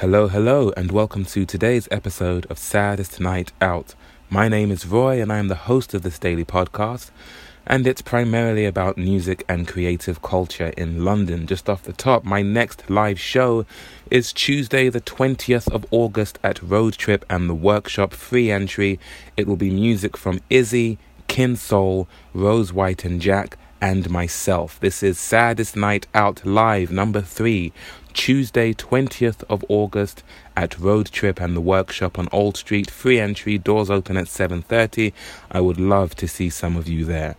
Hello, hello, and welcome to today's episode of Saddest Night Out. My name is Roy, and I am the host of this daily podcast, and it's primarily about music and creative culture in London. Just off the top, my next live show is Tuesday, the 20th of August at Road Trip and the Workshop, free entry. It will be music from Izzy, Kin Soul, Rose White and Jack, and myself. This is Saddest Night Out Live number three, Tuesday, 20th of August at Road Trip and the Workshop on Old Street. Free entry, doors open at 7:30. I would love to see some of you there.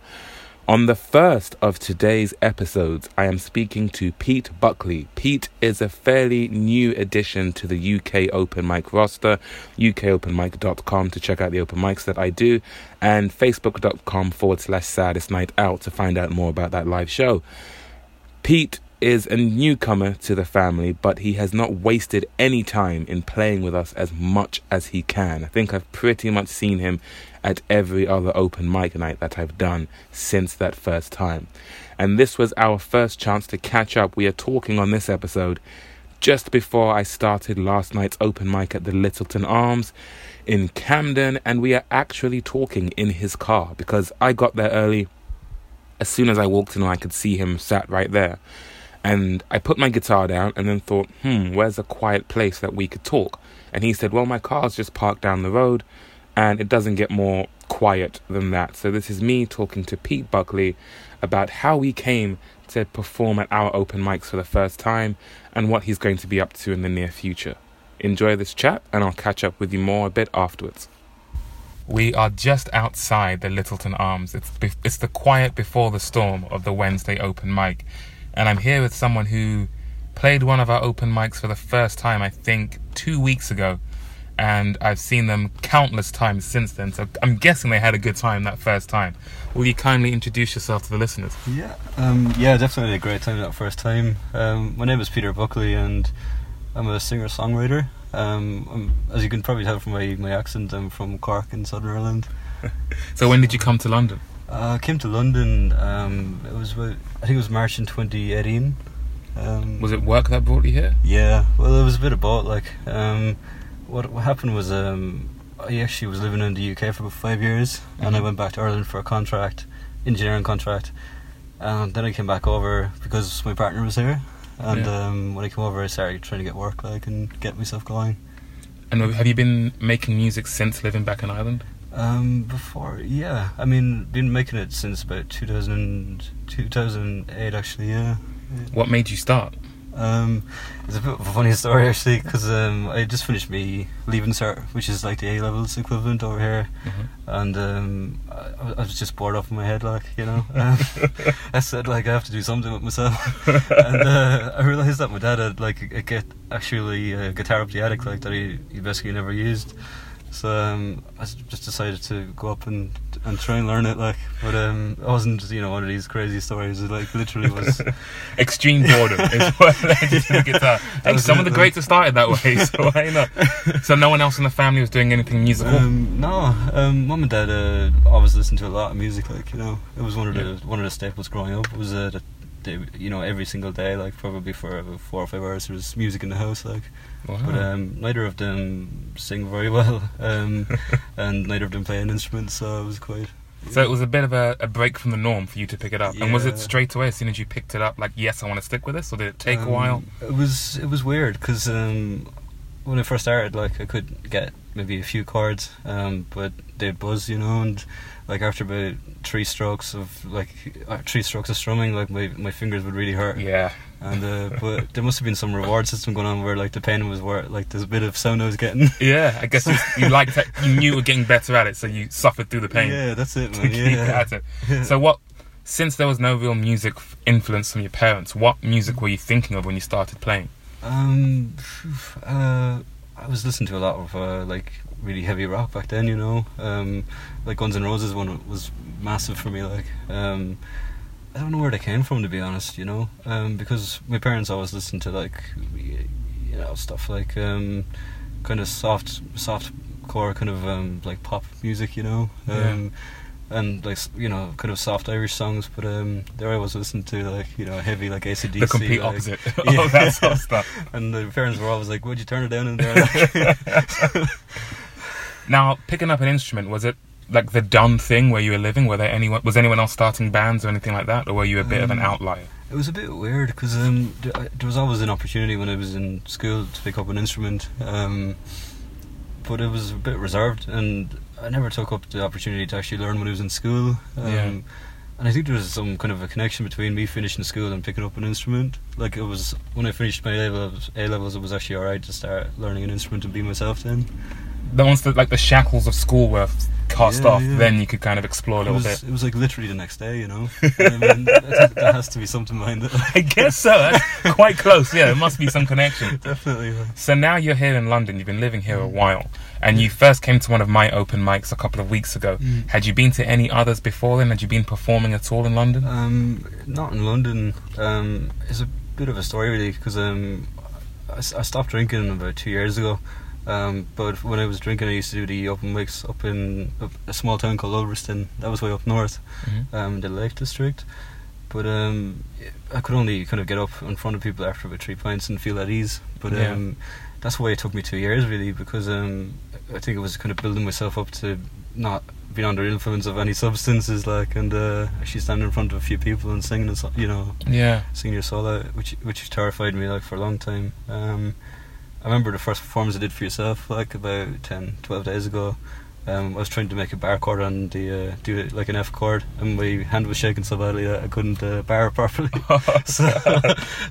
On the first of today's episodes, I am speaking to Pete Buckley. Pete is a fairly new addition to the UK Open Mic roster, ukopenmic.com to check out the open mics that I do, and facebook.com forward slash saddest night out to find out more about that live show. Pete is a newcomer to the family, but he has not wasted any time in playing with us as much as he can. I think I've pretty much seen him at every other open mic night that I've done since that first time. And this was our first chance to catch up. We are talking on this episode just before I started last night's open mic at the Lyttelton Arms in Camden, and we are actually talking in his car because I got there early. As soon as I walked in, I could see him sat right there. And I put my guitar down and then thought, hmm, where's a quiet place that we could talk? And he said, well, my car's just parked down the road and it doesn't get more quiet than that. So this is me talking to Pete Buckley about how he came to perform at our open mics for the first time and what he's going to be up to in the near future. Enjoy this chat and I'll catch up with you more a bit afterwards. We are just outside the Lyttelton Arms. It's it's the quiet before the storm of the Wednesday open mic and I'm here with someone who played one of our open mics for the first time, I think, two weeks ago. And I've seen them countless times since then, so I'm guessing they had a good time that first time. Will you kindly introduce yourself to the listeners? Yeah, um, yeah, definitely a great time that first time. Um, my name is Peter Buckley, and I'm a singer-songwriter. Um, as you can probably tell from my, my accent, I'm from Cork in Southern Ireland. so when did you come to London? Uh, I came to London. Um, it was about, I think it was March in 2018. Um, was it work that brought you here? Yeah. Well, it was a bit of both. Like, um, what what happened was um, I actually was living in the UK for about five years, mm-hmm. and I mm-hmm. went back to Ireland for a contract, engineering contract, and then I came back over because my partner was here. And yeah. um, when I came over, I started trying to get work, like, and get myself going. And have you been making music since living back in Ireland? Um, before, yeah, I mean, been making it since about 2000, 2008 actually, yeah. What made you start? Um, it's a bit of a funny story actually because um, I just finished me leaving cert, which is like the A levels equivalent over here, mm-hmm. and um, I, I, was just bored off in my head, like you know. Um, I said like I have to do something with myself, and uh, I realized that my dad had like a, a get actually a guitar up the attic like that he, he basically never used. So um, I just decided to go up and and try and learn it. Like, but um, I wasn't, you know, one of these crazy stories. It like literally was extreme boredom is what led you to the guitar. Think some of the greats have started that way. So why not? So no one else in the family was doing anything musical. Um, no, um, mum and dad uh, always listened to a lot of music. Like, you know, it was one of the yeah. one of the staples growing up. It was uh, the they, you know, every single day, like probably for four or five hours, there was music in the house, like. Wow. But um, neither of them sing very well, um, and neither of them play an instrument, so it was quite. So it was a bit of a, a, break from the norm for you to pick it up. Yeah. And was it straight away as soon as you picked it up, like, yes, I want to stick with this, or did it take um, a while? It was it was weird because um, when I first started, like, I could get maybe a few chords, um, but they'd buzz, you know, and like after about three strokes of like uh, three strokes of strumming, like my my fingers would really hurt. Yeah. And uh, but there must have been some reward system going on where like the pain was worth like there's a bit of sound I was getting. Yeah, I guess you, you liked it. You knew you were getting better at it, so you suffered through the pain. Yeah, that's it, man. yeah. it. So what? Since there was no real music influence from your parents, what music were you thinking of when you started playing? Um, uh, I was listening to a lot of uh, like really heavy rock back then, you know. Um, like Guns N' Roses one was massive for me. Like, um, I don't know where they came from to be honest, you know, um, because my parents always listened to like, you know, stuff like um, kind of soft, soft core kind of um, like pop music, you know. Yeah. Um, and like you know kind of soft Irish songs. But um, there I was listening to like you know heavy like AC/DC. the complete like, opposite Yeah. of that sort of stuff. And the parents were always like, "Would you turn it down in there?" Like, Now, picking up an instrument was it like the done thing where you were living? Were there anyone was anyone else starting bands or anything like that, or were you a bit of an Um, outlier? It was a bit weird because um, there was always an opportunity when I was in school to pick up an instrument, um, but it was a bit reserved, and I never took up the opportunity to actually learn when I was in school. Um, Yeah. And I think there was some kind of a connection between me finishing school and picking up an instrument. Like it was when I finished my A levels, A levels, it was actually alright to start learning an instrument and be myself. Then The ones that like the shackles of school were cast Yeah, off, yeah. then you could kind of explore a it little was bit. it was like literally the next day, you know. I mean, there has to be something behind it. I guess so. That's quite close. Yeah, there must be some connection. Definitely. So now you're here in London. You've been living here a while, and you first came to one of my open mics a couple of weeks ago. Mm. Had you been to any others before then? Had you been performing at all in London? Um, not in London. Um, it's a bit of a story really because um, I, I stopped drinking about two years ago. Um, but when I was drinking, I used to do the open mics up in a, small town called Ulverston. That was way up north, Mhm. um, the Lake District. But um, I could only kind of get up in front of people after about three pints and feel at ease. But Yeah. um, that's why it took me two years really because um, I think it was kind of building myself up to not being under the influence of any substances, like, and uh, actually standing in front of a few people and singing, a so- you know, Yeah. singing your solo, which which terrified me like for a long time. Um, I remember the first performance I did for yourself, like about 10, 12 days ago. Um, I was trying to make a bar chord on the uh, do it like an F chord, and my hand was shaking so badly that I couldn't uh, bar it properly. so,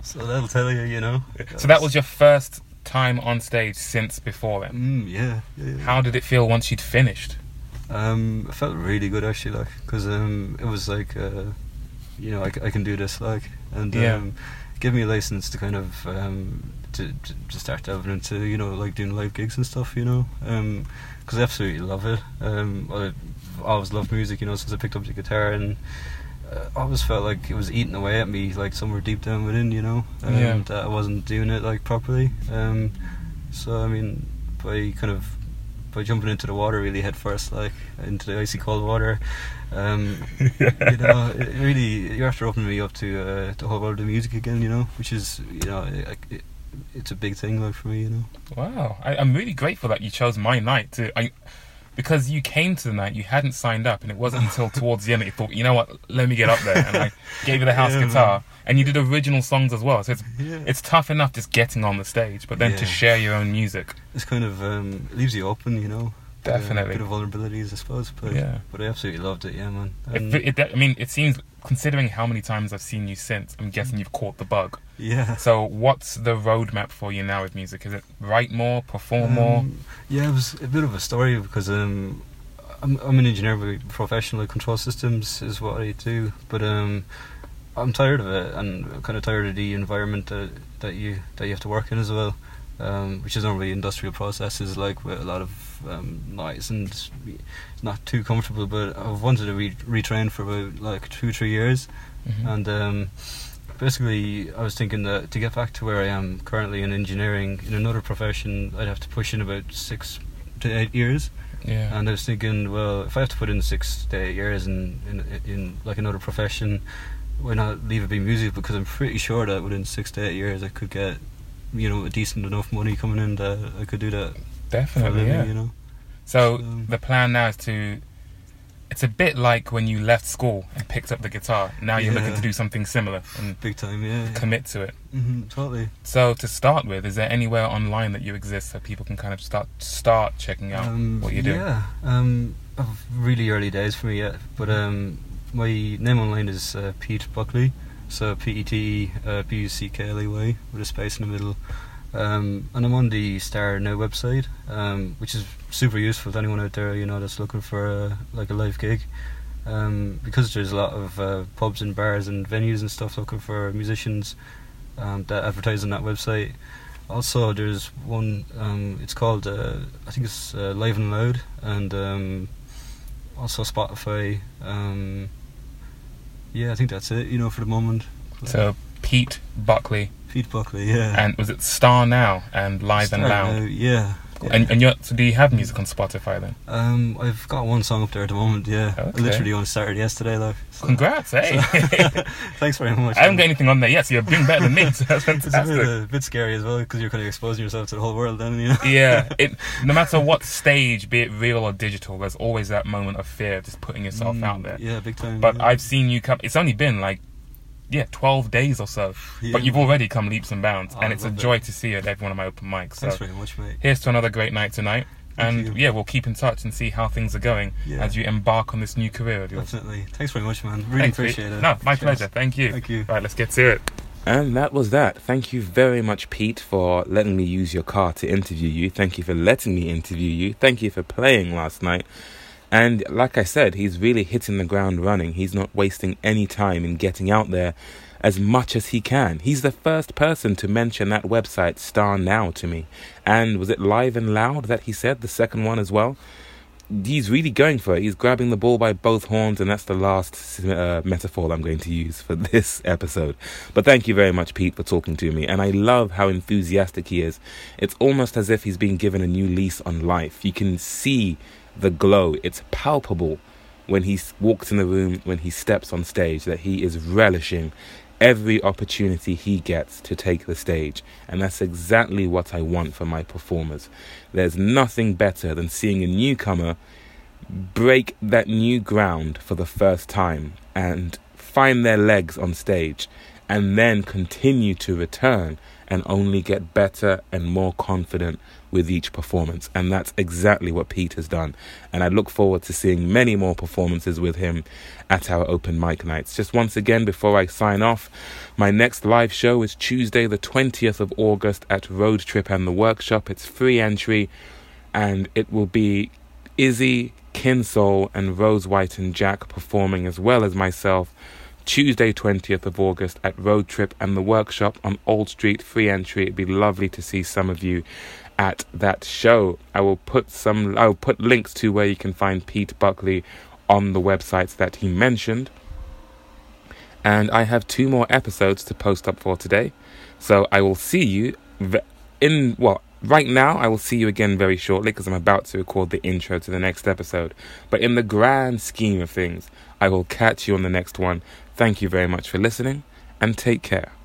so that'll tell you, you know. so that was your first time on stage since before then. Mm, yeah, yeah, yeah. How did it feel once you'd finished? Um, it felt really good actually, like because um, it was like, uh, you know, I can do this, like, and Yeah. Um, give me a license to kind of um, to, to start delving into, you know, like doing live gigs and stuff, you know, because I absolutely love it. Um, I've always loved music, you know, since I picked up the guitar, and uh, I always felt like it was eating away at me, like somewhere deep down within, you know, um, Yeah. that I wasn't doing it like properly. Um, so I mean, by kind of by jumping into the water really head first, like into the icy cold water. Um, you know, it really you're after opening me up to uh, the whole world of music again. You know, which is you know, it, it, it's a big thing like for me. You know. Wow, I, I'm really grateful that you chose my night to. I, because you came to the night, you hadn't signed up, and it wasn't until towards the end that you thought, you know what, let me get up there, and I gave you the house Yeah, guitar, and you did original songs as well. So it's Yeah. it's tough enough just getting on the stage, but then to share your own music. It's kind of um, leaves you open. You know. Definitely. A bit of vulnerabilities, I suppose. But Yeah. but I absolutely loved it. Yeah, man. It, it, I mean, it seems considering how many times I've seen you since, I'm guessing you've caught the bug. yeah. So what's the roadmap for you now with music? Is it write more, perform more? Um, yeah, it was a bit of a story because um, I'm, I'm an engineer by profession, control systems is what I do. But um, I'm tired of it, and I'm kind of tired of the environment that, that you that you have to work in as well, um, which is normally industrial processes, like with a lot of um, noise and it's not too comfortable. But I've wanted to re- retrain for about like two, three years. Mhm. And um, basically, I was thinking that to get back to where I am currently in engineering, in another profession, I'd have to push in about six to eight years. yeah. And I was thinking, well, if I have to put in six to eight years in in, in like another profession, why not leave it be music? Because I'm pretty sure that within six to eight years, I could get, you know, a decent enough money coming in that I could do that Definitely, living. yeah. You know. So Um, the plan now is to. It's a bit like when you left school and picked up the guitar. Now you're looking to do something similar and Big time, yeah. commit to it. hmm totally. So to start with, is there anywhere online that you exist so people can kind of start start checking out Um, what you're doing? Yeah, um, of really early days for me yet, but um, my name online is uh, Pete Buckley, so P E T E uh, B U C K L Y with a space in the middle. Um, and I'm on the Star Now website, um, which is super useful to anyone out there, you know, that's looking for a, like a live gig. Um, because there's a lot of uh, pubs and bars and venues and stuff looking for musicians um, that advertise on that website. Also, there's one. Um, it's called uh, I think it's uh, Live and Loud, and um, also Spotify. Yeah, I think that's it. You know, for the moment. So Pete Buckley Pete Buckley. Yeah. and was it Star Now and Live and Loud? Now, yeah. And and you're, so do you have music on Spotify then? Um, I've got one song up there at the moment. Yeah, Okay. Literally only started yesterday. though. so- Congrats, hey! thanks very much. I haven't got anything on there yet, so you're doing better than me. So that's It's a bit, fantastic. uh, bit scary as well because you're kind of exposing yourself to the whole world. Then you know. yeah, it no matter what stage, be it real or digital, there's always that moment of fear of just putting yourself Mm, out there. Yeah, big time. But yeah. I've seen you come. It's only been like, yeah, twelve days or so. Yeah. But you've already come leaps and bounds, Oh, and I it's a love that. joy to see you at every one of my open mics. So Thanks very much, mate. here's to another great night tonight. Thank And you. yeah, we'll keep in touch and see how things are going Yeah. as you embark on this new career of yours. Definitely. Thanks very much, man. Really Thanks, appreciate it. No, my Cheers. pleasure. Thank you. Thank you. Right, let's get to it. And that was that. Thank you very much, Pete, for letting me use your car to interview you. Thank you for letting me interview you. Thank you for playing last night. And like I said, he's really hitting the ground running. He's not wasting any time in getting out there as much as he can. He's the first person to mention that website, Star Now, to me. And was it Live and Loud that he said, the second one as well? he's really going for it. He's grabbing the ball by both horns, and that's the last uh, metaphor I'm going to use for this episode. But thank you very much, Pete, for talking to me. And I love how enthusiastic he is. It's almost as if he's being given a new lease on life. You can see the glow, it's palpable when he walks in the room, when he steps on stage, that he is relishing every opportunity he gets to take the stage. And that's exactly what I want for my performers. There's nothing better than seeing a newcomer break that new ground for the first time and find their legs on stage and then continue to return and only get better and more confident with each performance. And that's exactly what Pete has done. And I look forward to seeing many more performances with him at our open mic nights. Just once again, before I sign off, my next live show is Tuesday, the 20th of August at Road Trip and the Workshop. It's free entry and it will be Izzy, Kinsole, and Rose White and Jack performing as well as myself. Tuesday, 20th of August at Road Trip and the Workshop on Old Street, free entry. It'd be lovely to see some of you at that show. I will put some I will put links to where you can find Pete Buckley on the websites that he mentioned. And I have two more episodes to post up for today. So I will see you in well right now I will see you again very shortly because I'm about to record the intro to the next episode. But in the grand scheme of things, I will catch you on the next one. Thank you very much for listening and take care.